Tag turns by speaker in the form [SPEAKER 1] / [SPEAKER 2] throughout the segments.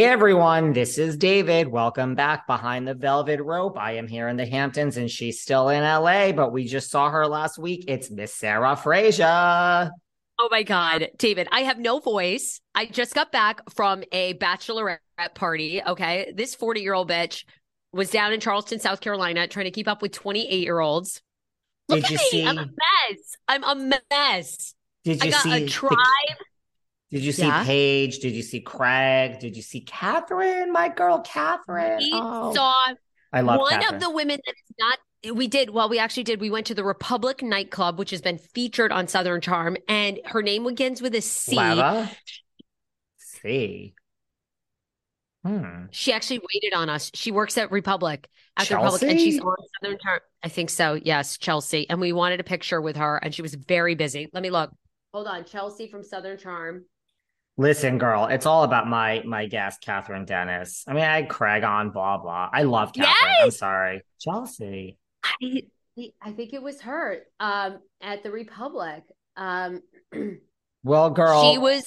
[SPEAKER 1] Hey everyone, this is David. Welcome back behind the velvet rope. I am here in the Hamptons and she's still in LA, but we just saw her last week. It's Miss Sarah Fraser.
[SPEAKER 2] Oh my God, David, I have no voice. I just got back from a bachelorette party. Okay. This 40 year old bitch was down in Charleston, South Carolina, trying to keep up with 28 year olds. Look
[SPEAKER 1] Did
[SPEAKER 2] at
[SPEAKER 1] you
[SPEAKER 2] me.
[SPEAKER 1] see-
[SPEAKER 2] I'm a mess. I'm a mess.
[SPEAKER 1] Did
[SPEAKER 2] I
[SPEAKER 1] you
[SPEAKER 2] got
[SPEAKER 1] see
[SPEAKER 2] a
[SPEAKER 1] the-
[SPEAKER 2] tribe.
[SPEAKER 1] Did you see
[SPEAKER 2] Yeah.
[SPEAKER 1] Paige? Did you see Craig? Did you see Kathryn? My girl Kathryn.
[SPEAKER 2] We
[SPEAKER 1] Oh,
[SPEAKER 2] saw
[SPEAKER 1] I love
[SPEAKER 2] one
[SPEAKER 1] Kathryn.
[SPEAKER 2] of the women that is not we did well we actually did we went to the republic nightclub which has been featured on southern charm and her name begins with a c
[SPEAKER 1] Lava? See. Hmm.
[SPEAKER 2] she actually waited on us she works at republic at the republic and she's on southern charm i think so yes chelsea and we wanted a picture with her and she was very busy let me look hold on chelsea from southern charm
[SPEAKER 1] Listen, girl, it's all about my my guest, Kathryn Dennis. I mean, I had Craig on, blah blah. I love Kathryn. I'm sorry, Chelsea.
[SPEAKER 2] i i think it was her um at the republic um
[SPEAKER 1] Well, girl,
[SPEAKER 2] she was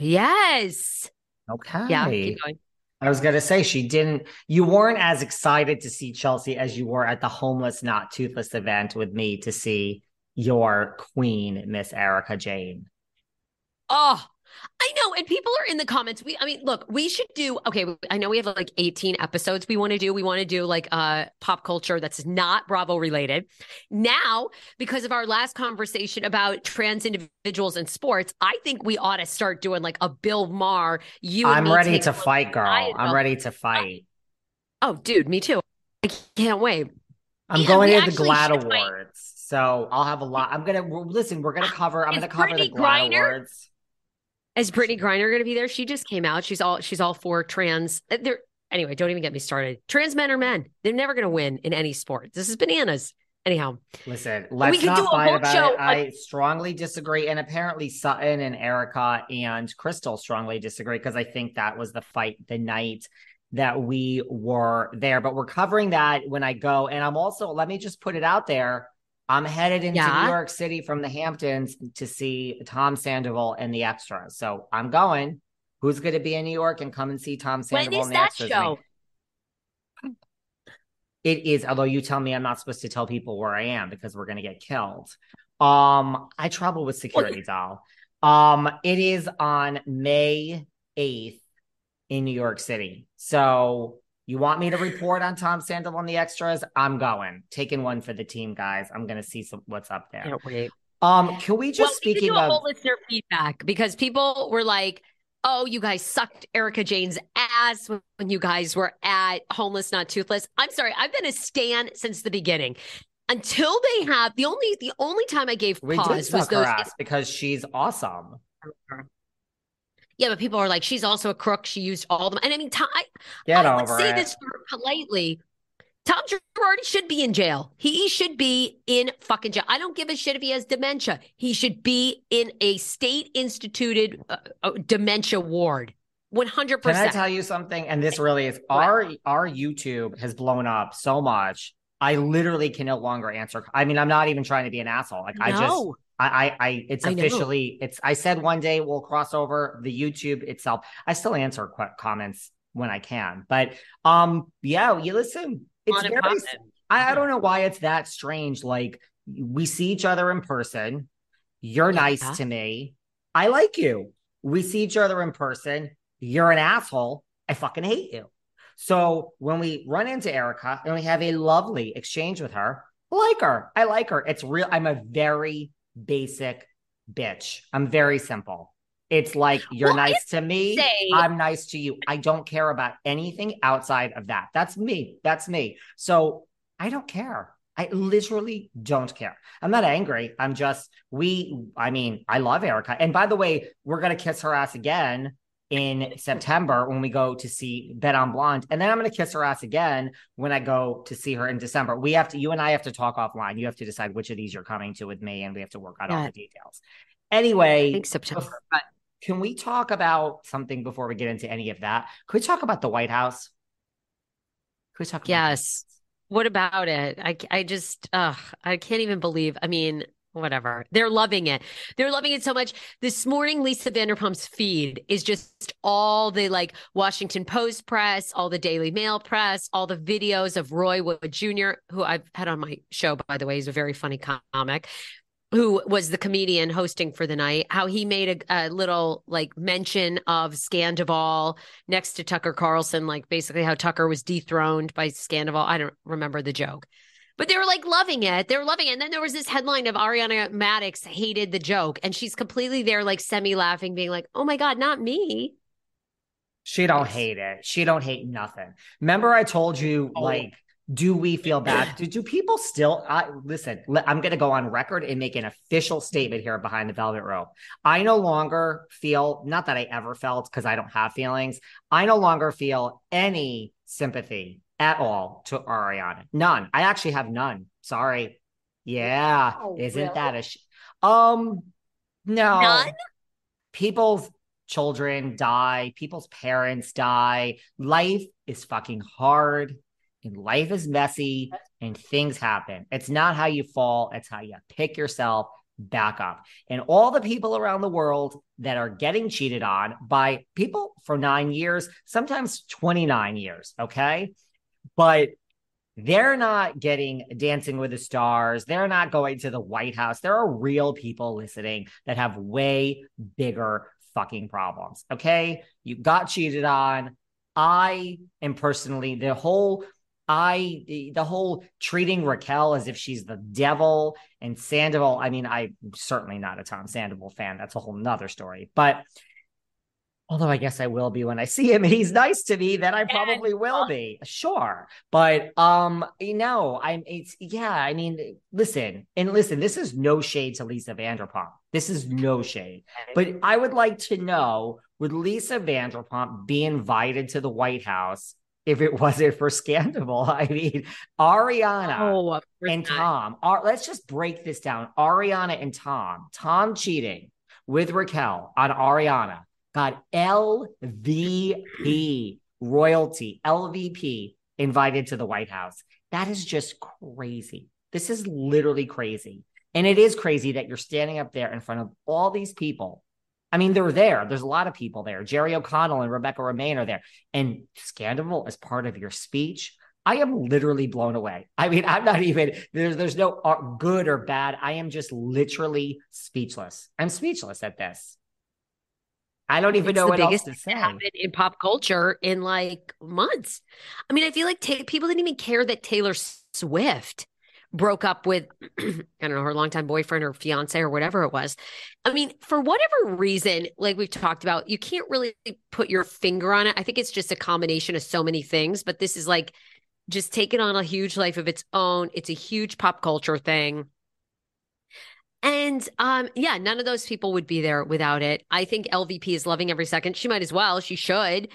[SPEAKER 2] yes
[SPEAKER 1] okay.
[SPEAKER 2] yeah keep going
[SPEAKER 1] I was gonna say she didn't. You weren't as excited to see Chelsea as you were at the homeless, not toothless event with me to see your queen, Miss Erica Jayne.
[SPEAKER 2] Oh, know. And people are in the comments. We, I mean, look, we should do, okay. I know we have like 18 episodes we want to do. We want to do like uh pop culture that's not Bravo related. Now, because of our last conversation about trans individuals in sports, I think we ought to start doing like a Bill Maher. You
[SPEAKER 1] I'm ready to fight, girl. I'm ready to fight.
[SPEAKER 2] Oh, dude, me too. I can't wait.
[SPEAKER 1] I'm
[SPEAKER 2] Yeah,
[SPEAKER 1] going to the GLAAD
[SPEAKER 2] should fight.
[SPEAKER 1] Awards, so I'll have a lot. I'm gonna listen. We're gonna cover. I'm gonna cover the
[SPEAKER 2] Brittney
[SPEAKER 1] GLAAD
[SPEAKER 2] Griner?
[SPEAKER 1] Awards.
[SPEAKER 2] Is Brittney Griner going to be there? She just came out. She's all she's all for trans. uh, There. Anyway, don't even get me started. Trans men are men. They're never going to win in any sport. This is bananas. Anyhow,
[SPEAKER 1] Listen, let's
[SPEAKER 2] could
[SPEAKER 1] not
[SPEAKER 2] do
[SPEAKER 1] fight about
[SPEAKER 2] show
[SPEAKER 1] it. I strongly disagree, and apparently Sutton and Erica and Crystal strongly disagree because I think that was the fight the night that we were there. But we're covering that when I go, and I'm also let me just put it out there. I'm headed into
[SPEAKER 2] Yeah.
[SPEAKER 1] New York City from the Hamptons to see Tom Sandoval and the extras. So I'm going. Who's going to be in New York and come and see Tom Sandoval
[SPEAKER 2] is
[SPEAKER 1] and the
[SPEAKER 2] that
[SPEAKER 1] extras?
[SPEAKER 2] show?
[SPEAKER 1] It is, although you tell me I'm not supposed to tell people where I am because we're gonna get killed. Um, I travel with security, doll. Um, it is on May 8th in New York City. So you want me to report on Tom Sandoval and the extras? I'm going. Taking one for the team, guys. I'm gonna see some what's up there.
[SPEAKER 2] Can't wait.
[SPEAKER 1] Um, can we just
[SPEAKER 2] well, we
[SPEAKER 1] speaking
[SPEAKER 2] do
[SPEAKER 1] of
[SPEAKER 2] whole listener feedback because people were like, "Oh, you guys sucked Erica Jayne's ass when you guys were at Homeless Not Toothless." I'm sorry, I've been a stan since the beginning. Until they have the only the only time I gave
[SPEAKER 1] we did
[SPEAKER 2] pause was
[SPEAKER 1] suck her
[SPEAKER 2] those.
[SPEAKER 1] ass because she's awesome.
[SPEAKER 2] Yeah, but people are like, she's also a crook. She used all them, and I mean, Tom, I,
[SPEAKER 1] Get
[SPEAKER 2] I would say
[SPEAKER 1] it.
[SPEAKER 2] this politely. Tom Girardi should be in jail. He should be in fucking jail. I don't give a shit if he has dementia. He should be in a state instituted uh, uh, dementia ward. 100%.
[SPEAKER 1] Can I tell you something? And this really is our our YouTube has blown up so much. I literally can no longer answer. I mean, I'm not even trying to be an asshole. Like I just
[SPEAKER 2] No.
[SPEAKER 1] I, I, I it's
[SPEAKER 2] I
[SPEAKER 1] officially, it's, I said one day we'll cross over the YouTube itself. I still answer qu- comments when I can, but, um, yeah, you listen, it's very. I, I don't know why it's that strange. Like we see each other in person. You're
[SPEAKER 2] Yeah.
[SPEAKER 1] nice to me. I like you. We see each other in person. You're an asshole. I fucking hate you. So when we run into Erica and we have a lovely exchange with her, I like her. I like her. It's real. I'm a very basic bitch. I'm very simple. It's like you're
[SPEAKER 2] Well,
[SPEAKER 1] nice to me.
[SPEAKER 2] say-
[SPEAKER 1] I'm nice to you. I don't care about anything outside of that. That's me. That's me. So I don't care. I literally don't care. I'm not angry. I'm just, we, I mean, I love Erica. And by the way, we're going to kiss her ass again in September when we go to see Bet on Blonde. And then I'm going to kiss her ass again when I go to see her in December. We have to, you and I have to talk offline. You have to decide which of these you're coming to with me, and we have to work out all the details. Anyway,
[SPEAKER 2] September.
[SPEAKER 1] can we talk about something before we get into any of that? Could we talk about the White House? Could we talk? about the White
[SPEAKER 2] Yes. What about it? I, I just, ugh, I can't even believe. I mean, whatever. They're loving it. They're loving it so much. This morning, Lisa Vanderpump's feed is just all the like Washington Post press, all the Daily Mail press, all the videos of Roy Wood Jr., who I've had on my show, by the way. He's a very funny comic. Who was the comedian hosting for the night? How he made a, a little like mention of Scandoval next to Tucker Carlson, like basically how Tucker was dethroned by Scandoval. I don't remember the joke, but they were like loving it. They were loving it. And then there was this headline of Ariana Madix hated the joke, and she's completely there, like semi laughing, being like, "Oh my god, not me."
[SPEAKER 1] She don't
[SPEAKER 2] Yes.
[SPEAKER 1] hate it. She don't hate nothing. Remember, I told you,
[SPEAKER 2] Oh.
[SPEAKER 1] like, do we feel bad? do, do people still? I listen. I'm going to go on record and make an official statement here behind the velvet rope. I no longer feel, not that I ever felt, because I don't have feelings. I no longer feel any sympathy at all to Ariana. None. I actually have none. Sorry. Yeah,
[SPEAKER 2] Oh,
[SPEAKER 1] isn't
[SPEAKER 2] really?
[SPEAKER 1] that a sh- um? No.
[SPEAKER 2] None?
[SPEAKER 1] People's children die, people's parents die. Life is fucking hard and life is messy and things happen. It's not how you fall, it's how you pick yourself back up. And all the people around the world that are getting cheated on by people for nine years, sometimes 29 years, okay? But they're not getting dancing with the stars. They're not going to the White House. There are real people listening that have way bigger fucking problems. Okay. You got cheated on. I am personally the whole I the, whole treating Raquel as if she's the devil and Sandoval. I mean, I'm certainly not a Tom Sandoval fan. That's a whole nother story. But although I guess I will be when I see him and he's nice to me, then I probably will be. Sure. But um, you know, I'm it's yeah, I mean, listen, and listen, this is no shade to Lisa Vanderpump. This is no shade. But I would like to know would Lisa Vanderpump be invited to the White House if it wasn't for Scandoval? I mean, Ariana
[SPEAKER 2] Oh,
[SPEAKER 1] and. Tom are let's just break this down. Ariana and Tom, Tom cheating with Raquel on Ariana got LVP royalty, LVP invited to the White House. That is just crazy. This is literally crazy. And it is crazy that you're standing up there in front of all these people. I mean, they're there. There's a lot of people there. Jerry O'Connell and Rebecca Romijn are there. And Scandoval is part of your speech. I am literally blown away. I mean, I'm not even there's there's no uh, good or bad. I am just literally speechless. I'm speechless at this. I don't even
[SPEAKER 2] It's
[SPEAKER 1] know what else to say.
[SPEAKER 2] happened in pop culture in like months. I mean, I feel like ta- people didn't even care that Taylor Swift broke up with, I don't know, her longtime boyfriend or fiance or whatever it was. I mean, for whatever reason, like we've talked about, you can't really put your finger on it. I think it's just a combination of so many things, but this is like just taken on a huge life of its own. It's a huge pop culture thing. And um, yeah, none of those people would be there without it. I think LVP is loving every second. She might as well. She should.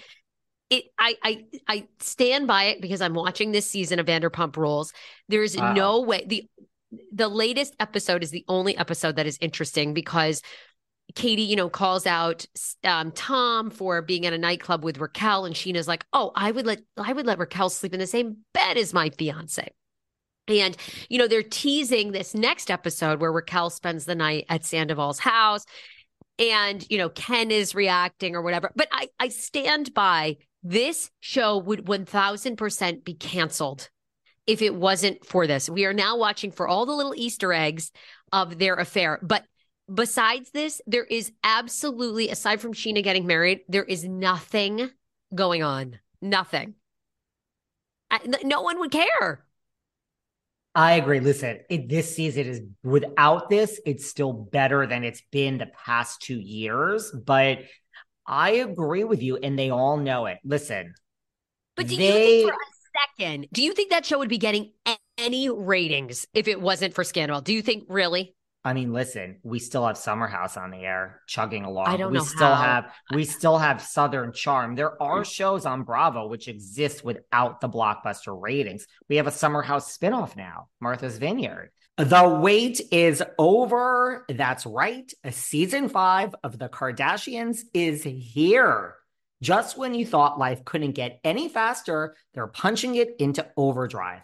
[SPEAKER 2] It I I I stand by it because I'm watching this season of Vanderpump Rules. There's wow. no way the the latest episode is the only episode that is interesting because Katie, you know, calls out um, Tom for being at a nightclub with Raquel, and Scheana's like, "Oh, I would let I would let Raquel sleep in the same bed as my fiance." And, you know, they're teasing this next episode where Raquel spends the night at Sandoval's house and, you know, Ken is reacting or whatever. But I, I stand by this show would 1000% be canceled if it wasn't for this. We are now watching for all the little Easter eggs of their affair. But besides this, there is absolutely, aside from Scheana getting married, there is nothing going on. Nothing. I, no one would care.
[SPEAKER 1] I agree. Listen, it, this season is without this, it's still better than it's been the past two years. But I agree with you, and they all know it. Listen,
[SPEAKER 2] but do they... you think for a second, do you think that show would be getting any ratings if it wasn't for Scandoval? Do you think really?
[SPEAKER 1] I mean, listen, we still have Summer House on the air chugging along.
[SPEAKER 2] I don't
[SPEAKER 1] we
[SPEAKER 2] know.
[SPEAKER 1] still
[SPEAKER 2] how.
[SPEAKER 1] have we still have Southern Charm. There are mm. shows on Bravo which exist without the blockbuster ratings. We have a Summer House spinoff now, Martha's Vineyard. The wait is over. That's right. A season five of The Kardashians is here. Just when you thought life couldn't get any faster, they're punching it into overdrive.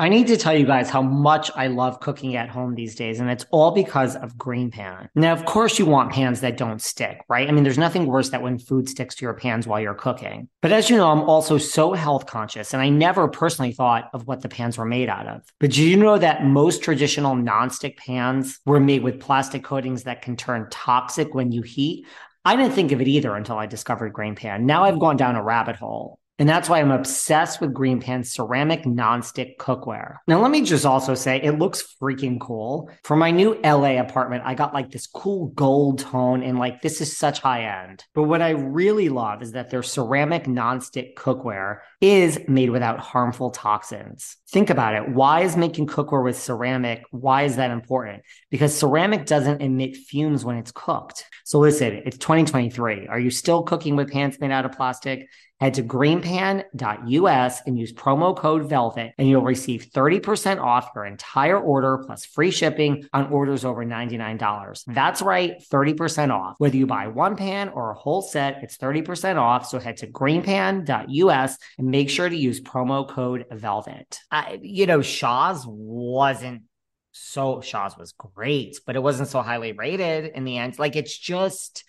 [SPEAKER 1] I need to tell you guys how much I love cooking at home these days, and it's all because of Green Pan. Now, of course, you want pans that don't stick, right? I mean, there's nothing worse than when food sticks to your pans while you're cooking. But as you know, I'm also so health conscious, and I never personally thought of what the pans were made out of. But do you know that most traditional nonstick pans were made with plastic coatings that can turn toxic when you heat? I didn't think of it either until I discovered Green Pan. Now I've gone down a rabbit hole. And that's why I'm obsessed with Green Pan's ceramic nonstick cookware. Now, let me just also say it looks freaking cool. For my new LA apartment, I got like this cool gold tone and like this is such high end. But what I really love is that their ceramic nonstick cookware is made without harmful toxins. Think about it. Why is making cookware with ceramic? Why is that important? Because ceramic doesn't emit fumes when it's cooked. So listen, it's 2023. Are you still cooking with pans made out of plastic? Head to greenpan.us and use promo code VELVET, and you'll receive 30% off your entire order plus free shipping on orders over $99. That's right, 30% off. Whether you buy one pan or a whole set, it's 30% off. So head to greenpan.us and make sure to use promo code VELVET. I, you know, Shahs wasn't so Shahs was great, but it wasn't so highly rated in the end. Like it's just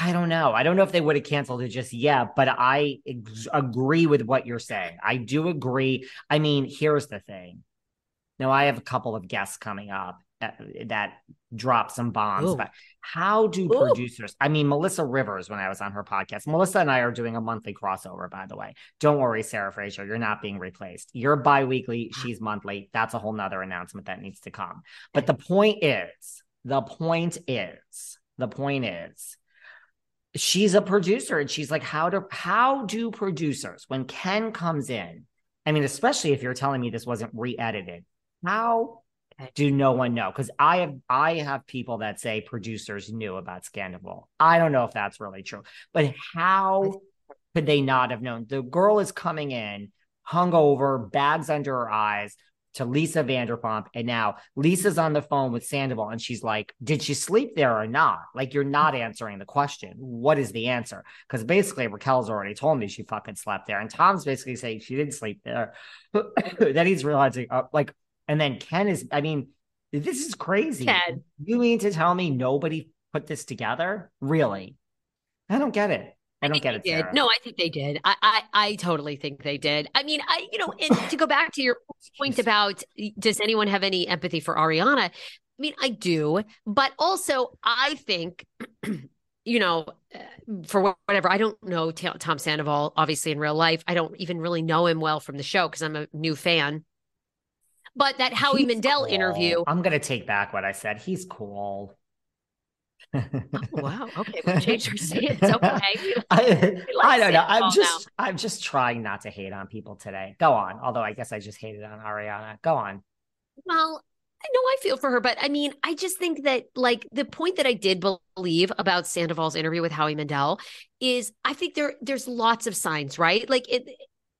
[SPEAKER 1] I don't know. I don't know if they would have canceled it just yet, but I ex- agree with what you're saying. I do agree. I mean, here's the thing. Now, I have a couple of guests coming up, uh, that drop some bombs.
[SPEAKER 2] Ooh.
[SPEAKER 1] But how do
[SPEAKER 2] Ooh.
[SPEAKER 1] producers? I mean, Melissa Rivers, when I was on her podcast, Melissa and I are doing a monthly crossover. By the way, don't worry, Sarah Fraser, you're not being replaced. You're biweekly, she's monthly. That's a whole nother announcement that needs to come. But the point is, the point is, the point is she's a producer and she's like how do how do producers when ken comes in i mean especially if you're telling me this wasn't re-edited how do no one know? Because i have i have people that say producers knew about scandal i don't know if that's really true but how could they not have known? The girl is coming in hungover bags under her eyes to Lisa Vanderpump. And now Lisa's on the phone with Sandoval and she's like, Did she sleep there or not? Like, you're not answering the question. What is the answer? Because basically, Raquel's already told me she fucking slept there. And Tom's basically saying she didn't sleep there. then he's realizing, uh, like, and then Ken is, I mean, this is crazy.
[SPEAKER 2] Ken.
[SPEAKER 1] You mean to tell me nobody put this together? Really? I don't get it. I don't
[SPEAKER 2] think
[SPEAKER 1] get it.
[SPEAKER 2] they did. No, I think they did. I, I I totally think they did. I mean, I you know, and to go back to your point about does anyone have any empathy for Ariana? I mean, I do, but also I think you know, uh, for whatever, I don't know Tom Sandoval obviously in real life. I don't even really know him well from the show because I'm a new fan. But that Howie
[SPEAKER 1] He's
[SPEAKER 2] Mandel
[SPEAKER 1] cool.
[SPEAKER 2] interview.
[SPEAKER 1] I'm gonna take back what I said. He's cool.
[SPEAKER 2] Oh, wow. Okay, we'll change our stance. Okay.
[SPEAKER 1] I, I don't know. I'm
[SPEAKER 2] Sandoval
[SPEAKER 1] just I'm just trying not to hate on people today. Go on. Although I guess I just hated on Ariana. Go on.
[SPEAKER 2] Well, I know I feel for her, but I mean, I just think that like the point that I did believe about Sandoval's interview with Howie Mandel is I think there there's lots of signs, right? Like it,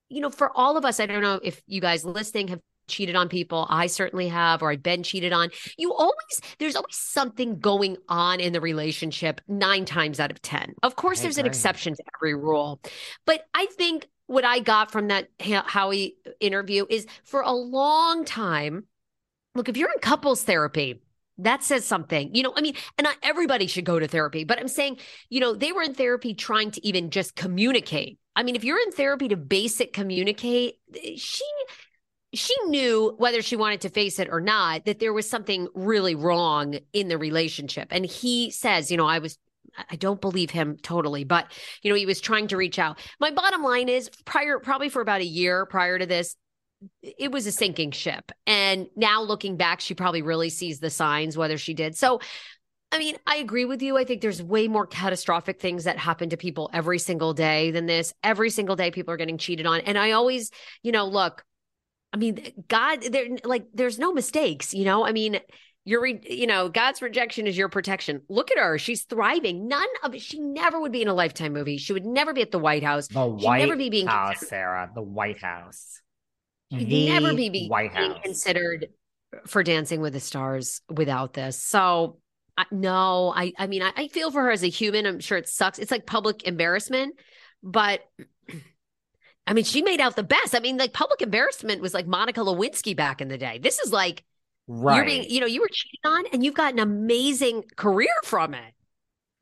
[SPEAKER 2] you know, for all of us, I don't know if you guys listening have cheated on people. I certainly have, or I've been cheated on. You always there's always something going on in the relationship nine times out of ten. Of course, there's an exception to every rule, but I think what I got from that Howie interview is for a long time look, if you're in couples therapy, that says something. You know, I mean, and not everybody should go to therapy, but I'm saying, you know, they were in therapy trying to even just communicate. I mean, if you're in therapy to basic communicate, eh, she she knew whether she wanted to face it or not that there was something really wrong in the relationship. And he says, you know, I was I don't believe him totally, but you know, he was trying to reach out. My bottom line is prior probably for about a year prior to this, it was a sinking ship. And now looking back, she probably really sees the signs, whether she did. So, I mean, I agree with you. I think there's way more catastrophic things that happen to people every single day than this. Every single day, people are getting cheated on. And I always, you know, look, I mean, God, there, like, there's no mistakes, you know? I mean, your, re- you know, God's rejection is your protection. Look at her. She's thriving. None of. She never would be in a lifetime movie. She would never be at the White House.
[SPEAKER 1] The
[SPEAKER 2] She'd
[SPEAKER 1] White
[SPEAKER 2] never be being
[SPEAKER 1] House, Sarah. The White House.
[SPEAKER 2] She'd
[SPEAKER 1] The
[SPEAKER 2] never be, be
[SPEAKER 1] White
[SPEAKER 2] being
[SPEAKER 1] House.
[SPEAKER 2] considered for Dancing with the Stars without this. So I, no, I I mean I, I feel for her as a human. I'm sure it sucks. It's like public embarrassment, but I mean she made out the best. I mean like public embarrassment was like Monica Lewinsky back in the day. This is like
[SPEAKER 1] Right.
[SPEAKER 2] you're being you know you were cheated on and you've got an amazing career from it.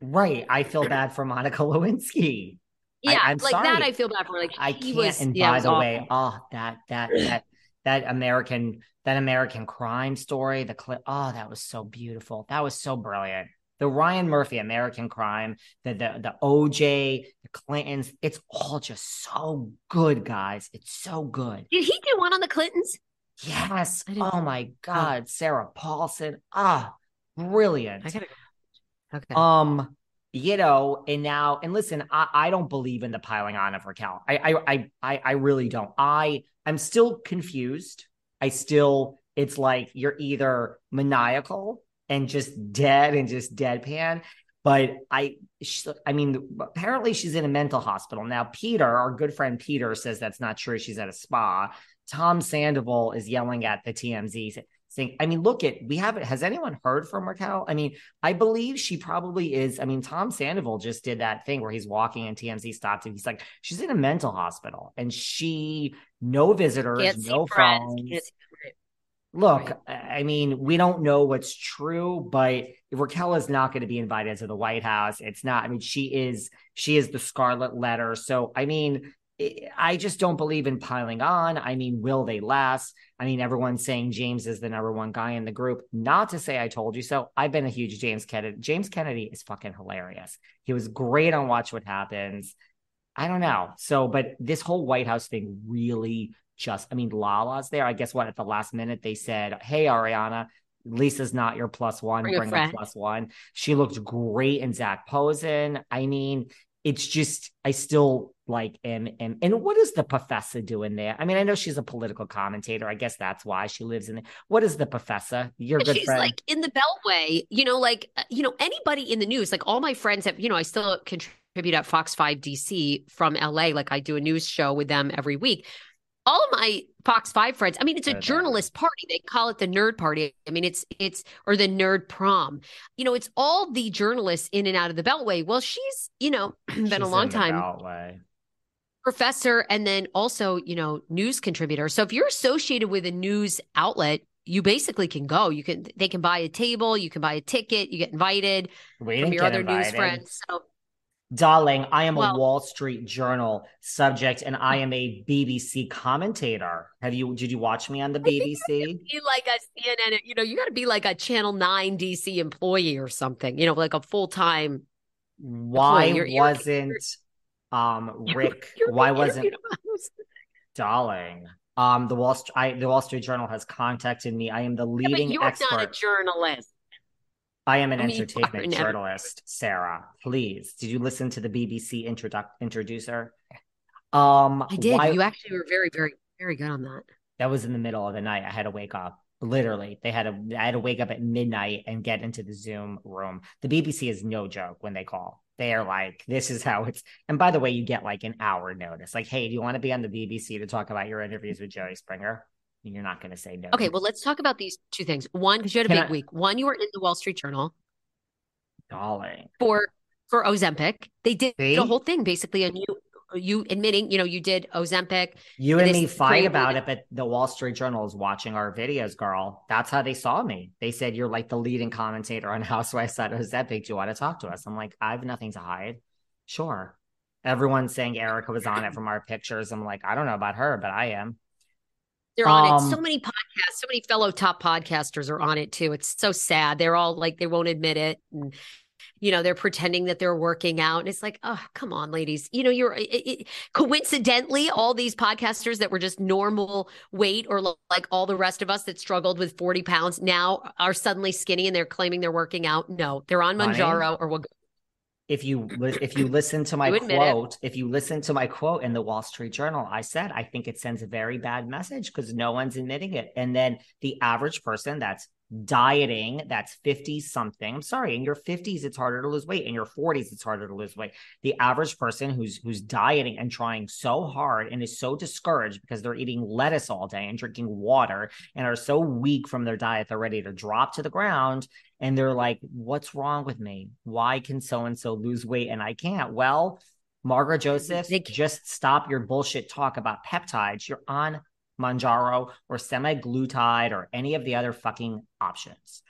[SPEAKER 1] right. I feel bad for Monica Lewinsky.
[SPEAKER 2] Yeah,
[SPEAKER 1] I'm
[SPEAKER 2] like that. I feel bad for. Like
[SPEAKER 1] I
[SPEAKER 2] he
[SPEAKER 1] can't.
[SPEAKER 2] was-
[SPEAKER 1] and
[SPEAKER 2] yeah,
[SPEAKER 1] by the
[SPEAKER 2] awful.
[SPEAKER 1] way, oh that that that that American that American crime story, the clip. Oh, ah, that was so beautiful. That was so brilliant. The Ryan Murphy American Crime, the the the OJ, the Clintons. It's all just so good, guys. It's so good.
[SPEAKER 2] Did he do one on the Clintons?
[SPEAKER 1] Yes. Oh my God, Sarah Paulson. Ah, brilliant.
[SPEAKER 2] I gotta go. Okay.
[SPEAKER 1] Um, you know, and now, and listen, I, I don't believe in the piling on of Raquel. I, I, I, I really don't. I, I'm still confused. I still, it's like you're either maniacal and just dead and just deadpan. But I, she, I mean, apparently she's in a mental hospital now. Peter, our good friend Peter, says that's not true. She's at a spa. Tom Sandoval is yelling at the TMZ saying, I mean, look at we haven't has anyone heard from Raquel? I mean, I believe she probably is. I mean, Tom Sandoval just did that thing where he's walking and TMZ stopped him. He's like, she's in a mental hospital and she no visitors, no
[SPEAKER 2] friends.
[SPEAKER 1] phones.
[SPEAKER 2] Can't see- right.
[SPEAKER 1] Look,
[SPEAKER 2] Right.
[SPEAKER 1] I mean, we don't know what's true, but Raquel is not going to be invited to the White House. It's not, I mean, she is, she is the scarlet letter. So, I mean, I just don't believe in piling on. I mean, will they last? I mean, everyone's saying James is the number one guy in the group. Not to say I told you so. I've been a huge James Kennedy. James Kennedy is fucking hilarious. He was great on Watch What Happens. I don't know. So, but this whole White House thing really just, I mean, Lala's there. I guess what at the last minute they said, Hey, Ariana, Lisa's not your plus one. Bring, bring a plus one. She looked great in Zac Posen. I mean, it's just I still like am, am and what is the professor doing there? I mean, I know she's a political commentator. I guess that's why she lives in it. What is the professor? You're good
[SPEAKER 2] she's
[SPEAKER 1] friend.
[SPEAKER 2] like in the Beltway, you know, like uh, you know, anybody in the news, like all my friends have, you know, I still contribute at Fox 5 DC from LA. Like I do a news show with them every week all of my Fox 5 friends, I mean, it's a journalist party. They call it the nerd party. I mean, it's, it's, or the nerd prom. You know, it's all the journalists in and out of the Beltway. Well, she's, you know, been she's a long time
[SPEAKER 1] Beltway.
[SPEAKER 2] professor and then also, you know, news contributor. So if you're associated with a news outlet, you basically can go. You can, they can buy a table, you can buy a ticket, you get invited
[SPEAKER 1] we
[SPEAKER 2] from your other
[SPEAKER 1] invited.
[SPEAKER 2] news friends. So
[SPEAKER 1] Darling, I am well, a Wall Street Journal subject and I am a BBC commentator. Have you did you watch me on the BBC?
[SPEAKER 2] Be like a CNN, you know, you got to be like a Channel 9 DC employee or something, you know, like a full-time
[SPEAKER 1] Why you're, wasn't you're, um Rick you're, why wasn't Darling? Um the Wall Street I, the Wall Street Journal has contacted me. I am the leading
[SPEAKER 2] yeah, you're
[SPEAKER 1] expert.
[SPEAKER 2] not a journalist.
[SPEAKER 1] I am an I mean, entertainment journalist, Sarah. Please, did you listen to the BBC introdu- introducer? Um,
[SPEAKER 2] I did. Why... You actually were very, very, very good on that.
[SPEAKER 1] That was in the middle of the night. I had to wake up. Literally, they had to. I had to wake up at midnight and get into the Zoom room. The BBC is no joke when they call. They are like, "This is how it's." And by the way, you get like an hour notice. Like, hey, do you want to be on the BBC to talk about your interviews with Jerry Springer? You're not going to say no.
[SPEAKER 2] Okay, well, let's talk about these two things. One, because you had a Can big I... week. One, you were in the Wall Street Journal.
[SPEAKER 1] Darling.
[SPEAKER 2] For for Ozempic, they did See? the whole thing basically, and you you admitting, you know, you did Ozempic.
[SPEAKER 1] You and me fight about it, but the Wall Street Journal is watching our videos, girl. That's how they saw me. They said you're like the leading commentator on Housewives at Ozempic. Do you want to talk to us? I'm like, I have nothing to hide. Sure. Everyone's saying Erica was on it from our pictures. I'm like, I don't know about her, but I am.
[SPEAKER 2] They're on um, it. So many podcasts, so many fellow top podcasters are on it too. It's so sad. They're all like they won't admit it. And you know, they're pretending that they're working out. And it's like, oh, come on, ladies. You know, you're it, it, coincidentally, all these podcasters that were just normal weight or like all the rest of us that struggled with 40 pounds now are suddenly skinny and they're claiming they're working out. No, they're on Mounjaro or Wegovy
[SPEAKER 1] if you if you listen to my quote, it. if you listen to my quote in the Wall Street Journal, I said I think it sends a very bad message because no one's admitting it. And then the average person that's dieting that's 50 something. I'm sorry in your 50s it's harder to lose weight. In your 40s it's harder to lose weight. The average person who's who's dieting and trying so hard and is so discouraged because they're eating lettuce all day and drinking water and are so weak from their diet they're ready to drop to the ground and they're like what's wrong with me? Why can so and so lose weight and i can't? Well Margaret Josephs just stop your bullshit talk about peptides. You're on Mounjaro or semaglutide or any of the other fucking options.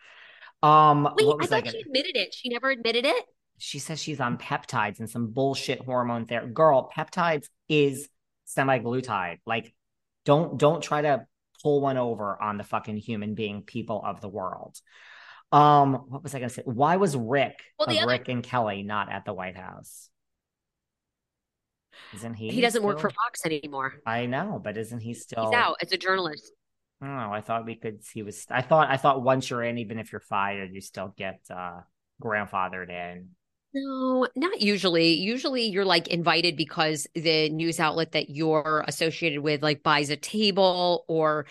[SPEAKER 1] Um,
[SPEAKER 2] Wait, I thought she admitted it. She never admitted it.
[SPEAKER 1] She says she's on peptides and some bullshit hormone therapy. Girl, peptides is semaglutide. Like, don't don't try to pull one over on the fucking human being people of the world. Um, what was I gonna say? Why was Rick well, of other- Rick and Kelly not at the White House? Isn't he?
[SPEAKER 2] He doesn't still? work for Fox anymore.
[SPEAKER 1] I know, but isn't he still?
[SPEAKER 2] He's out as a journalist.
[SPEAKER 1] Oh. I thought we could. He was. I thought. I thought once you're in, even if you're fired, you still get uh grandfathered in.
[SPEAKER 2] No, not usually. Usually you're like invited because the news outlet that you're associated with like buys a table or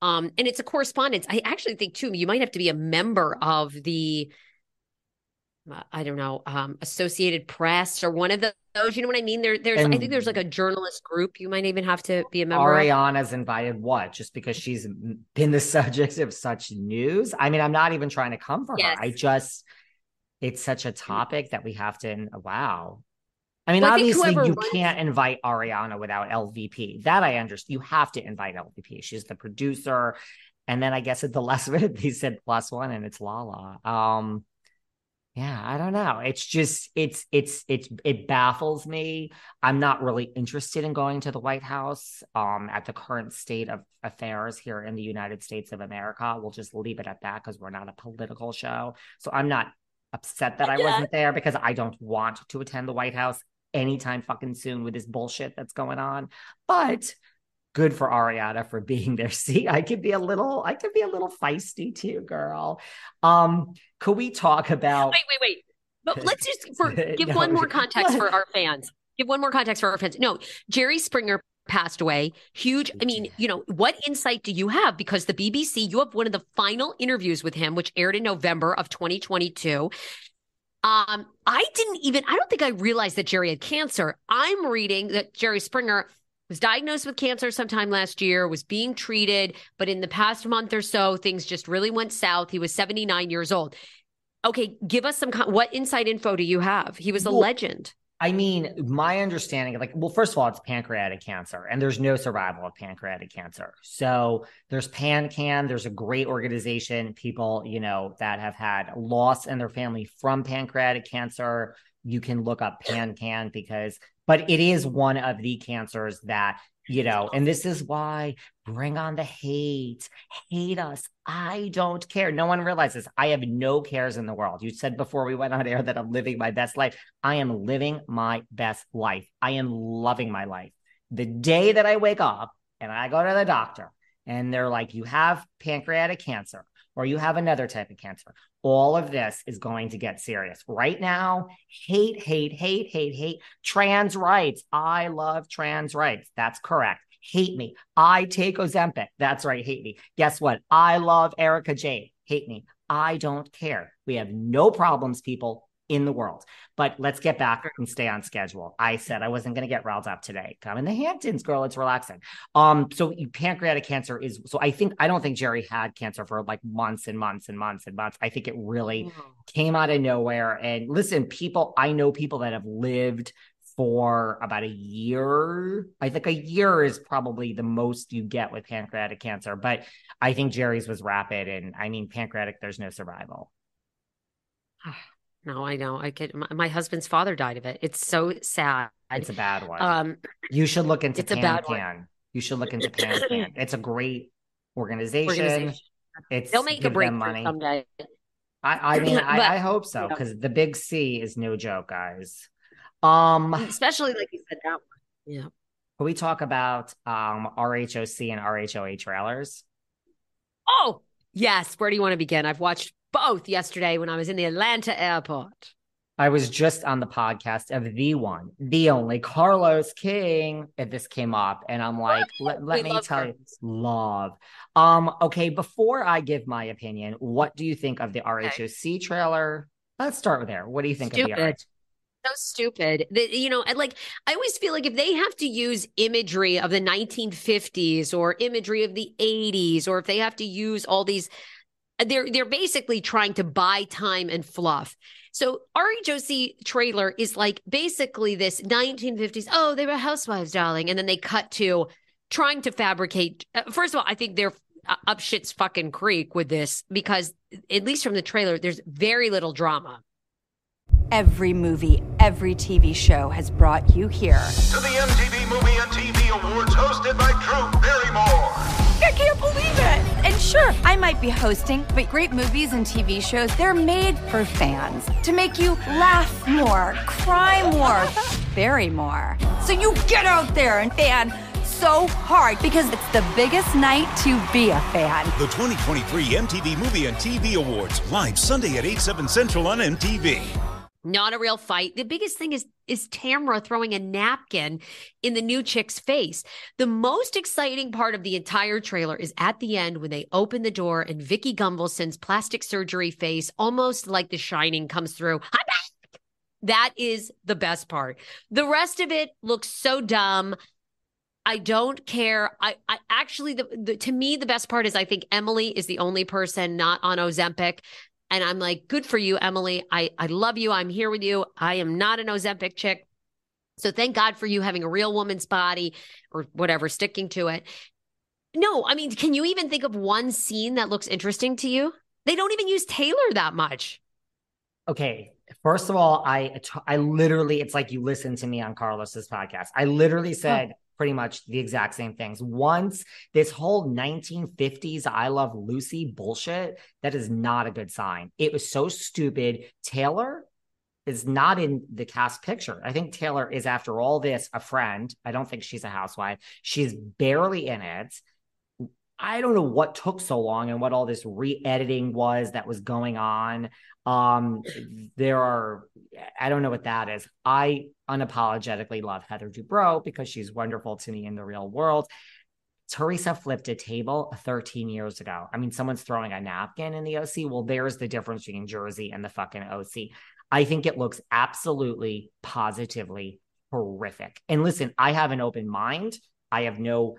[SPEAKER 2] um and it's a correspondence. I actually think too you might have to be a member of the I don't know, um, Associated Press or one of those. You know what I mean? There, there's, and I think there's like a journalist group. You might even have to be a member.
[SPEAKER 1] Ariana's invited. What? Just because she's been the subject of such news? I mean, I'm not even trying to come for yes. her. I just, it's such a topic that we have to. Wow. I mean, well, obviously, I you runs- can't invite Ariana without LVP. That I understand. You have to invite LVP. She's the producer. And then I guess at the last minute, they said plus one and it's Lala. Um, Yeah, I don't know. It's just it's it's it's it baffles me. I'm not really interested in going to the White House um at the current state of affairs here in the United States of America. We'll just leave it at that because we're not a political show. So I'm not upset that I
[SPEAKER 2] Yeah.
[SPEAKER 1] wasn't there because I don't want to attend the White House anytime fucking soon with this bullshit that's going on. But good for Ariana for being there. See, I could be a little, I could be a little feisty too, girl. Um, could we talk about
[SPEAKER 2] Wait, wait, wait. But let's just for give
[SPEAKER 1] No.
[SPEAKER 2] one more context for our fans. Give one more context for our fans. No, Jerry Springer passed away. Huge. I mean, you know, what insight do you have? Because the BBC, you have one of the final interviews with him, which aired in November of 2022. Um, I didn't even, I don't think I realized that Jerry had cancer. I'm reading that Jerry Springer was diagnosed with cancer sometime last year, was being treated, but in the past month or so, things just really went south. He was 79 years old. Okay, give us some, what inside info do you have? He was a
[SPEAKER 1] Well,
[SPEAKER 2] legend.
[SPEAKER 1] I mean, my understanding, like, well, first of all, it's pancreatic cancer, and there's no survival of pancreatic cancer. So there's PanCan, there's a great organization, people, you know, that have had loss in their family from pancreatic cancer. You can look up PanCan because, but it is one of the cancers that, you know, and this is why bring on the hate, hate us. I don't care. No one realizes I have no cares in the world. You said before we went on air that I'm living my best life. I am living my best life. I am loving my life. The day that I wake up and I go to the doctor and they're like, you have pancreatic cancer or you have another type of cancer, all of this is going to get serious. Right now, hate, hate, hate, hate, hate. Trans rights. I love trans rights. That's correct. Hate me. I take Ozempic. That's right. Hate me. Guess what? I love Erica Jayne. Hate me. I don't care. We have no problems, people in the world. But let's get back and stay on schedule. I said I wasn't going to get riled up today. Come in the Hamptons, girl. It's relaxing. Um, so pancreatic cancer is so I think I don't think Jerry had cancer for like months and months and months and months. I think it really came out of nowhere. And listen, people, I know people that have lived for about a year. I think a year is probably the most you get with pancreatic cancer, but I think Jerry's was rapid. And I mean, pancreatic, there's no survival.
[SPEAKER 2] No, I know. I could. My, my husband's father died of it. It's so sad.
[SPEAKER 1] It's a bad one.
[SPEAKER 2] Um,
[SPEAKER 1] you should look into
[SPEAKER 2] it's a bad one.
[SPEAKER 1] You should look into PanCan. It's a great organization.
[SPEAKER 2] Organization.
[SPEAKER 1] It's
[SPEAKER 2] they'll make a break
[SPEAKER 1] them money.
[SPEAKER 2] someday.
[SPEAKER 1] I, I mean,
[SPEAKER 2] But-
[SPEAKER 1] I, I hope so
[SPEAKER 2] you know.
[SPEAKER 1] because the big C is no joke, guys. Um,
[SPEAKER 2] Especially like you said that one. Yeah.
[SPEAKER 1] can we talk about um RHOC and RHOA trailers?
[SPEAKER 2] Oh, yes. Where do you want to begin? I've watched both yesterday when I was in the Atlanta airport.
[SPEAKER 1] I was just on the podcast of the one, the only Carlos King. If this came up, and I'm like, let, let me tell you, love. Um, okay, before I give my opinion, what do you think of the RHOC trailer? Let's start with there. What do you think of the
[SPEAKER 2] Stupid.
[SPEAKER 1] RH?
[SPEAKER 2] So stupid. That you know, and like I always feel like if they have to use imagery of the 1950s or imagery of the 80s, or if they have to use all these, they're they're basically trying to buy time and fluff. So RHOC trailer is like basically this 1950s. Oh, they were housewives, darling, and then they cut to trying to fabricate. uh, First of all, I think they're uh, up shit's fucking creek with this because at least from the trailer, there's very little drama.
[SPEAKER 3] Every movie, every TV show has brought you here.
[SPEAKER 4] to the MTV Movie and TV Awards hosted by Drew Barrymore.
[SPEAKER 3] I can't believe it! And sure, I might be hosting, but great movies and TV shows, they're made for fans to make you laugh more, cry more, bury more. So you get out there and fan so hard because it's the biggest night to be a fan.
[SPEAKER 5] The 2023 MTV Movie and TV Awards, live Sunday at 8, 7 Central on MTV.
[SPEAKER 2] Not a real fight. The biggest thing is is Tamra throwing a napkin in the new chick's face. The most exciting part of the entire trailer is at the end when they open the door and Vicki Gunvalson's plastic surgery face, almost like The Shining, comes through. That is the best part. The rest of it looks so dumb. I don't care. I, I actually, the, the to me, the best part is I think Emily is the only person not on Ozempic. And I'm like, good for you, Emily. I, I love you. I'm here with you. I am not an Ozempic chick. So thank God for you having a real woman's body or whatever, sticking to it. No, I mean, can you even think of one scene that looks interesting to you? They don't even use Taylor that much.
[SPEAKER 1] Okay. First of all, I I literally it's like you listen to me on Carlos's podcast. I literally oh. said pretty much the exact same things. Once this whole 1950s I love Lucy bullshit, that is not a good sign. It was so stupid. Taylor is not in the cast picture. I think Taylor is after all this a friend. I don't think she's a housewife. She's barely in it. I don't know what took so long and what all this re-editing was that was going on. Um, there are, I don't know what that is. I unapologetically love Heather Dubrow because she's wonderful to me in the real world. Teresa flipped a table 13 years ago. I mean, someone's throwing a napkin in the OC. Well, there's the difference between Jersey and the fucking OC. I think it looks absolutely positively horrific. And listen, I have an open mind. I have no,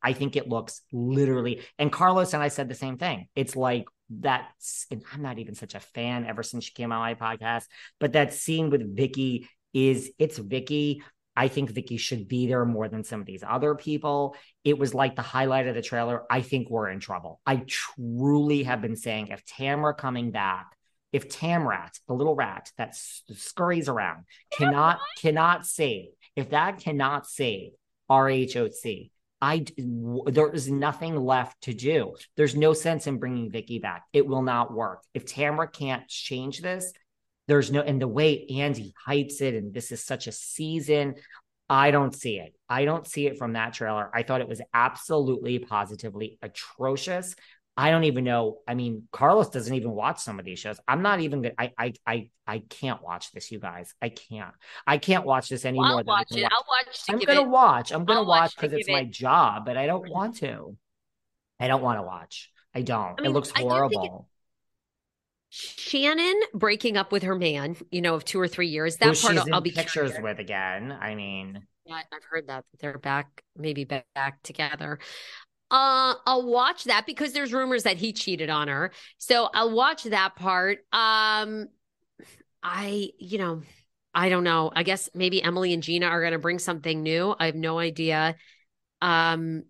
[SPEAKER 1] I think it looks literally, and Carlos and I said the same thing. It's like that's, and I'm not even such a fan ever since she came on my podcast, but that scene with Vicki is, it's Vicki. I think Vicki should be there more than some of these other people. It was like the highlight of the trailer. I think we're in trouble. I truly have been saying if Tamra coming back, if Tamrat, the little rat that scurries around, cannot cannot save, if that cannot save RHOC. I there is nothing left to do. There's no sense in bringing Vicki back. It will not work. If Tamra can't change this, there's no and the way Andy hypes it and this is such a season, I don't see it. I don't see it from that trailer. I thought it was absolutely positively atrocious. I don't even know. I mean, Carlos doesn't even watch some of these shows. I'm not even good. I I I I can't watch this, you guys. I can't. I can't watch this anymore.
[SPEAKER 2] Well, I'll watch it.
[SPEAKER 1] Watch.
[SPEAKER 2] I'll watch.
[SPEAKER 1] I'm gonna
[SPEAKER 2] it,
[SPEAKER 1] watch. I'm gonna
[SPEAKER 2] I'll
[SPEAKER 1] watch because it's my job, but I don't want to. I don't want to watch. I don't.
[SPEAKER 2] I mean,
[SPEAKER 1] it looks
[SPEAKER 2] I do think
[SPEAKER 1] horrible.
[SPEAKER 2] Shannon breaking up with her man, you know, of two or three years. That
[SPEAKER 1] Who
[SPEAKER 2] part I'll, I'll be
[SPEAKER 1] pictures
[SPEAKER 2] curious.
[SPEAKER 1] with again. I mean,
[SPEAKER 2] Yeah, I've heard that they're back, maybe back, back together. Uh, I'll watch that because there's rumors that he cheated on her. So I'll watch that part. Um, I, you know, I don't know. I guess maybe Emily and Gina are going to bring something new. I have no idea. Um,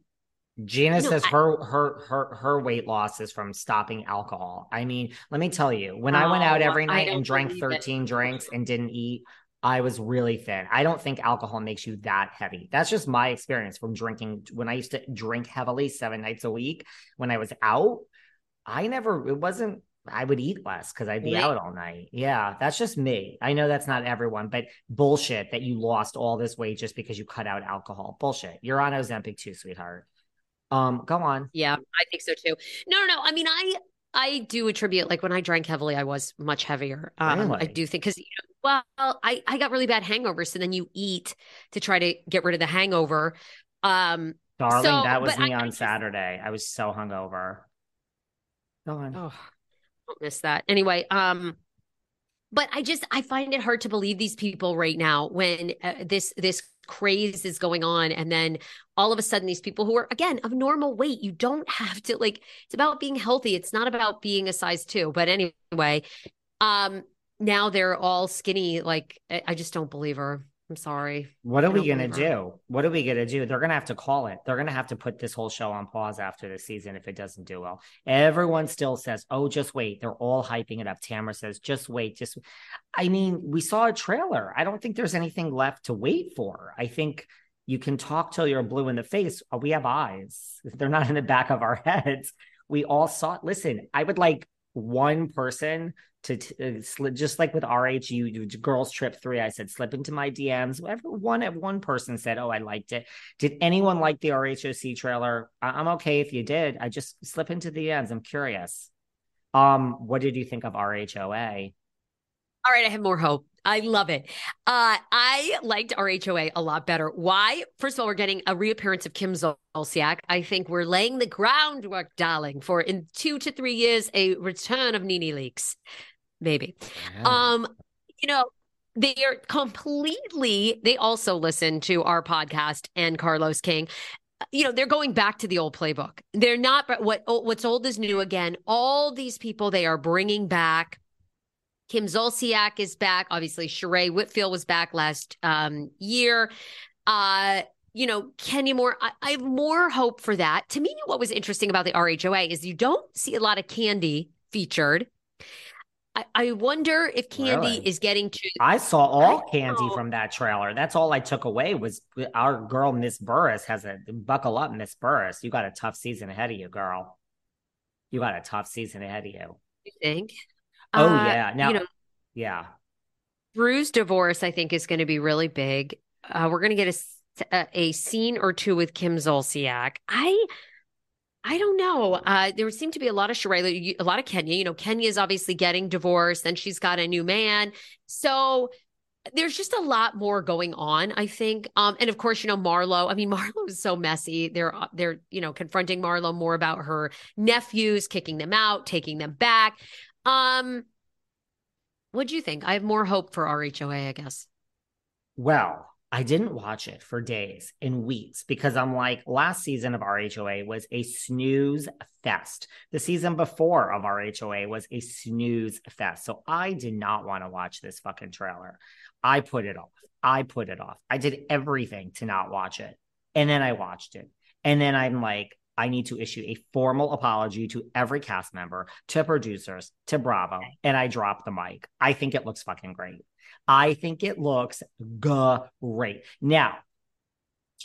[SPEAKER 1] Gina
[SPEAKER 2] No,
[SPEAKER 1] says
[SPEAKER 2] I-
[SPEAKER 1] her her her her weight loss is from stopping alcohol. I mean, let me tell you, when I went out
[SPEAKER 2] Oh,
[SPEAKER 1] every night and drank
[SPEAKER 2] believe it.
[SPEAKER 1] 13 drinks and didn't eat, I was really thin. I don't think alcohol makes you that heavy. That's just my experience from drinking. When I used to drink heavily seven nights a week when I was out, I never, it wasn't, I would eat less because I'd be
[SPEAKER 2] Really?
[SPEAKER 1] out all night. Yeah, that's just me. I know that's not everyone, but bullshit that you lost all this weight just because you cut out alcohol. Bullshit. You're on Ozempic too, sweetheart. Um, go on.
[SPEAKER 2] Yeah, I think so too. No, no, no. I mean, I I do attribute like when I drank heavily, I was much heavier. Um, I do think because you know, well, I I got really bad hangovers, so then you eat to try to get rid of the hangover. Um,
[SPEAKER 1] Darling,
[SPEAKER 2] So,
[SPEAKER 1] that was me
[SPEAKER 2] I- I
[SPEAKER 1] on
[SPEAKER 2] just-
[SPEAKER 1] Saturday. I was so hungover. Go on.
[SPEAKER 2] oh, don't miss that. Anyway, um, but I just I find it hard to believe these people right now when uh, this this craze is going on, and then all of a sudden these people who are again of normal weight, you don't have to like. It's about being healthy. It's not about being a size two. But anyway, um, now they're all skinny. Like I, I just don't believe her. I'm sorry.
[SPEAKER 1] What are we gonna do? What are we gonna do? They're gonna have to call it. They're gonna have to put this whole show on pause after the season if it doesn't do well. Everyone still says, "Oh, just wait." They're all hyping it up. Tamra says, "Just wait." Just, I mean, we saw a trailer. I don't think there's anything left to wait for. I think you can talk till you're blue in the face. Uh, We have eyes. They're not in the back of our heads. We all saw. it. Listen, I would like one person to uh, sli- just like with RH, you, you girls trip three. I said slip into my DMs. Whatever one one person said, oh, I liked it. Did anyone like the RHOC trailer? I- I'm okay if you did. I just slip into the DMs. I'm curious. Um, what did you think of RHOA?
[SPEAKER 2] All right, I have more hope. I love it. Uh, I liked RHOA a lot better. Why? First of all, we're getting a reappearance of Kim Zolciak. I think we're laying the groundwork, darling, for in two to three years a return of Nene Leakes, maybe. Um, you know, they are completely. They also listen to our podcast and Carlos King. You know, they're going back to the old playbook. They're not. But what what's old is new again. All these people they are bringing back. Kim Zolciak is back. Obviously, Sheree Whitfield was back last um, year. Uh, you know, Kenya Moore. I, I have more hope for that. To me, what was interesting about the RHOA is you don't see a lot of Candy featured. I, I wonder if Candy
[SPEAKER 1] Really?
[SPEAKER 2] is getting to.
[SPEAKER 1] I saw all
[SPEAKER 2] I
[SPEAKER 1] candy from that trailer. That's all I took away was our girl Miss Burruss has a buckle up, Miss Burruss. You got a tough season ahead of you, girl. You got a tough season ahead of you.
[SPEAKER 2] You think?
[SPEAKER 1] Oh
[SPEAKER 2] Uh,
[SPEAKER 1] yeah. Now,
[SPEAKER 2] you know,
[SPEAKER 1] yeah.
[SPEAKER 2] Drew's divorce, I think, is going to be really big. Uh, we're going to get a a scene or two with Kim Zolciak. I, I don't know. Uh, there seemed to be a lot of Sheree, a lot of Kenya. You know, Kenya is obviously getting divorced, and she's got a new man. So there's just a lot more going on, I think. Um, and of course, you know, Marlo. I mean, Marlo is so messy. They're uh, they're you know confronting Marlo more about her nephews, kicking them out, taking them back. Um, what do you think? I have more hope for RHOA, I guess.
[SPEAKER 1] Well, I didn't watch it for days and weeks because I'm like, last season of RHOA was a snooze fest. The season before of RHOA was a snooze fest. So I did not want to watch this fucking trailer. I put it off. I put it off. I did everything to not watch it. And then I watched it. And then I'm like, I need to issue a formal apology to every cast member, to producers, to Bravo. And I drop the mic. I think it looks fucking great. I think it looks great. Now,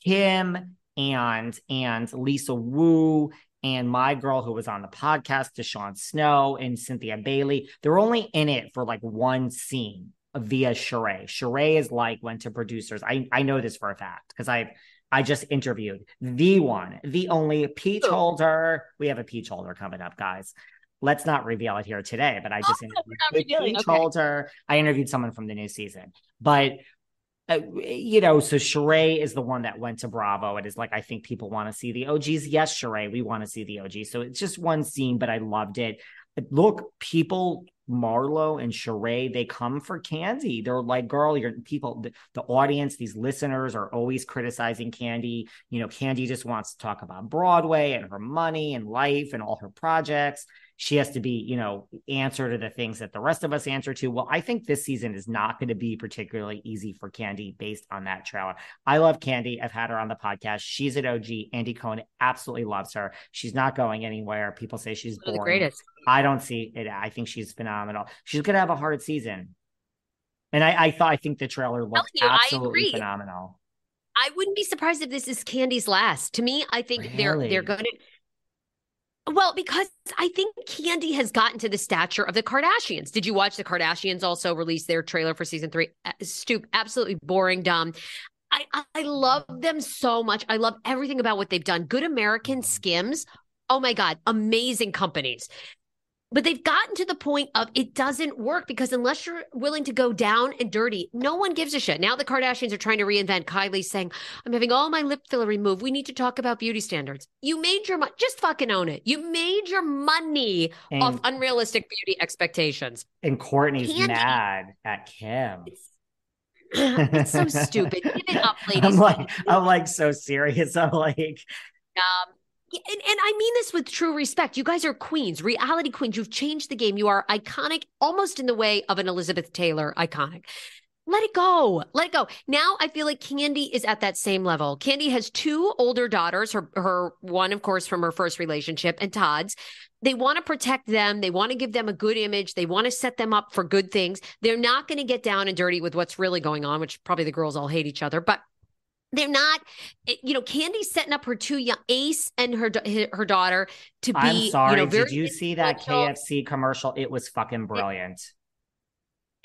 [SPEAKER 1] Kim and and Lisa Wu and my girl who was on the podcast, DeShawn Snow and Cynthia Bailey, they're only in it for like one scene via Sheree. Sheree is like went to producers. I I know this for a fact because I've I just interviewed the one, the only peach holder. We have a peach holder coming up, guys. Let's not reveal it here today, but I just
[SPEAKER 2] Oh,
[SPEAKER 1] interviewed the peach
[SPEAKER 2] okay.
[SPEAKER 1] holder. I interviewed someone from the new season, but uh, you know, so Sheree is the one that went to Bravo. It is like I think people want to see the OGs. Yes, Sheree, we want to see the OGs. So it's just one scene, but I loved it. Look, people, Marlo and Sheree, they come for Candy. They're like, girl, you're people, the, the audience, these listeners are always criticizing Candy. You know, Candy just wants to talk about Broadway and her money and life and all her projects. She has to be, you know, answer to the things that the rest of us answer to. Well, I think this season is not going to be particularly easy for Candy based on that trailer. I love Candy. I've had her on the podcast. She's an OG. Andy Cohen absolutely loves her. She's not going anywhere. People say she's
[SPEAKER 2] One of the
[SPEAKER 1] boring.
[SPEAKER 2] greatest.
[SPEAKER 1] I don't see it. I think she's phenomenal. She's going to have a hard season. And I, I thought, I think the trailer looked
[SPEAKER 2] you,
[SPEAKER 1] absolutely phenomenal.
[SPEAKER 2] I wouldn't be surprised if this is Candy's last. To me, I think they're they're going to. Well, because I think Candy has gotten to the stature of the Kardashians. Did you watch the Kardashians also release their trailer for season three? Stoop, absolutely boring, dumb. I, I I love them so much. I love everything about what they've done. Good American mm-hmm. Skims. Oh my God, amazing companies. But they've gotten to the point of it doesn't work because unless you're willing to go down and dirty, no one gives a shit. Now the Kardashians are trying to reinvent. Kylie's saying, I'm having all my lip filler removed. We need to talk about beauty standards. You made your money. Just fucking own it. You made your money off unrealistic beauty expectations.
[SPEAKER 1] and Kourtney's
[SPEAKER 2] Candy.
[SPEAKER 1] mad at Kim.
[SPEAKER 2] it's so stupid. Give it up, ladies.
[SPEAKER 1] I'm like, I'm like so serious. I'm like,
[SPEAKER 2] Um, and, and I mean this with true respect. You guys are queens, reality queens. You've changed the game. You are iconic, almost in the way of an Elizabeth Taylor iconic. Let it go. Let it go. Now I feel like Candy is at that same level. Candy has two older daughters, her her one, of course, from her first relationship, and Todd's. They want to protect them. They want to give them a good image. They want to set them up for good things. They're not going to get down and dirty with what's really going on, which probably the girls all hate each other, but they're not you know candy's setting up her two young ace and her her daughter to be
[SPEAKER 1] I'm sorry.
[SPEAKER 2] you know
[SPEAKER 1] Did you see that. KFC commercial? It was fucking brilliant.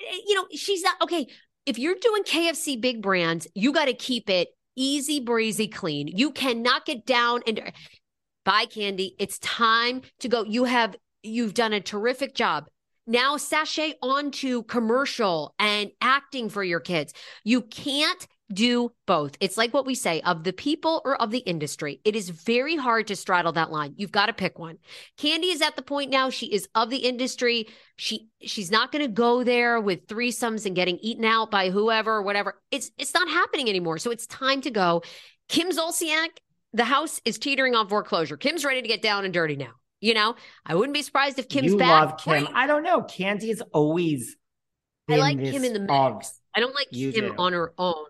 [SPEAKER 2] Eh, you know she's not okay if you're doing kfc big brands you got to keep it easy breezy clean you cannot get down and bye candy it's time to go you have you've done a terrific job now sashay onto commercial and acting for your kids you can't do both. It's like what we say of the people or of the industry. It is very hard to straddle that line. You've got to pick one. Candy is at the point now she is of the industry. She she's not going to go there with threesomes and getting eaten out by whoever or whatever. It's it's not happening anymore. So it's time to go. Kim Zolciak, the house is teetering on foreclosure. Kim's ready to get down and dirty now. You know, I wouldn't be surprised if Kim's
[SPEAKER 1] you
[SPEAKER 2] back.
[SPEAKER 1] love Kim.
[SPEAKER 2] Great.
[SPEAKER 1] I don't know. Candy has always
[SPEAKER 2] I like Kim in the
[SPEAKER 1] of-
[SPEAKER 2] I don't like
[SPEAKER 1] You
[SPEAKER 2] Kim
[SPEAKER 1] do.
[SPEAKER 2] on her own.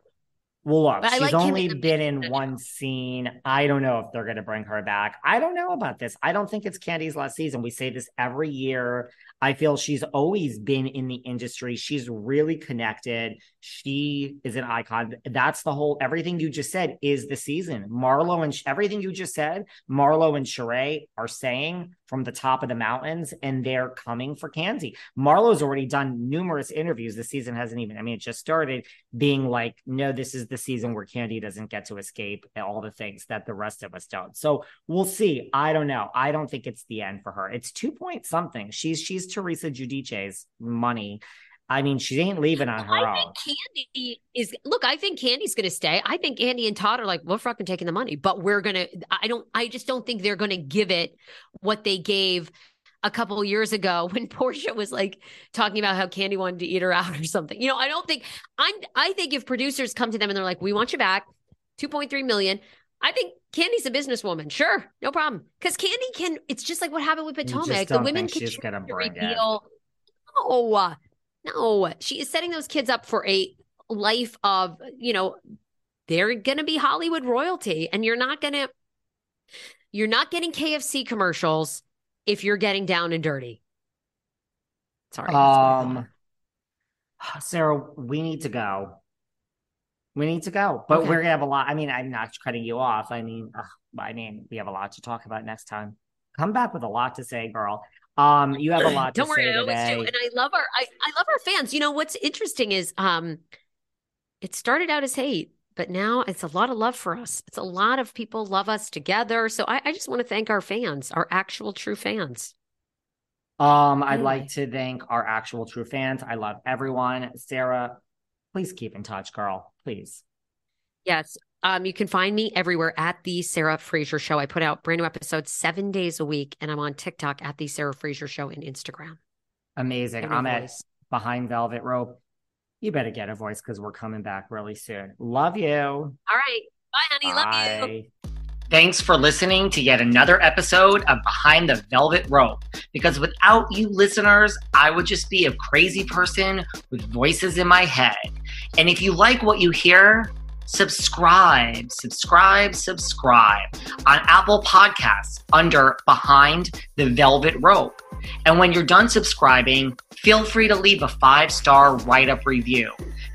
[SPEAKER 1] Well, look,
[SPEAKER 2] But
[SPEAKER 1] she's
[SPEAKER 2] like
[SPEAKER 1] only been in one scene. I don't know if they're going to bring her back. I don't know about this. I don't think it's Candy's last season. We say this every year. I feel she's always been in the industry. She's really connected. She is an icon. That's the whole everything you just said is the season. Marlo and everything you just said, Marlo and Sheree are saying from the top of the mountains, and they're coming for Candy. Marlo's already done numerous interviews. The season hasn't even, I mean, it just started being like, no, this is the season where Candy doesn't get to escape all the things that the rest of us don't. So we'll see. I don't know. I don't think it's the end for her. It's two point something. She's she's Teresa Giudice's money. I mean, she ain't leaving on her
[SPEAKER 2] I
[SPEAKER 1] own.
[SPEAKER 2] think Candy is look, I think Candy's gonna stay. I think Andy and Todd are like, we're fucking taking the money, but we're gonna I don't I just don't think they're gonna give it what they gave a couple of years ago when Porsha was like talking about how Candy wanted to eat her out or something. You know, I don't think I'm I think if producers come to them and they're like, We want you back, 2.3 million. I think Candy's a businesswoman. Sure, no problem. Because Candy can, it's just like what happened with Potomac. The women can
[SPEAKER 1] she's gonna
[SPEAKER 2] choose to
[SPEAKER 1] bring it.
[SPEAKER 2] reveal. No, no. She is setting those kids up for a life of, you know, they're going to be Hollywood royalty and you're not going to, you're not getting KFC commercials if you're getting down and dirty. Sorry. that's what I thought.
[SPEAKER 1] Um, Sarah, we need to go. We need to go, but
[SPEAKER 2] Okay.
[SPEAKER 1] we're gonna have a lot. I mean, I'm not cutting you off. I mean, ugh, I mean, we have a lot to talk about next time. Come back with a lot to say, girl. Um, you have a lot to
[SPEAKER 2] Don't worry,
[SPEAKER 1] say
[SPEAKER 2] I always
[SPEAKER 1] today.
[SPEAKER 2] do. And I love our I, I love our fans. You know what's interesting is um it started out as hate, but now it's a lot of love for us. It's a lot of people love us together. So I, I just want to thank our fans, our actual true fans.
[SPEAKER 1] Um, I'd
[SPEAKER 2] Anyway.
[SPEAKER 1] like to thank our actual true fans. I love everyone. Sarah, please keep in touch, girl. Please.
[SPEAKER 2] Yes. Um, you can find me everywhere at the Sarah Fraser Show. I put out brand new episodes seven days a week, and I'm on TikTok at the Sarah Fraser Show and Instagram.
[SPEAKER 1] Amazing. I'm at behind Velvet Rope. You better get a voice because we're coming back really soon. Love you.
[SPEAKER 2] All right. Bye, honey. Love you.
[SPEAKER 1] Thanks for listening to yet another episode of Behind the Velvet Rope. Because without you listeners, I would just be a crazy person with voices in my head. And if you like what you hear, subscribe, subscribe, subscribe on Apple Podcasts under Behind the Velvet Rope. And when you're done subscribing, feel free to leave a five star write up review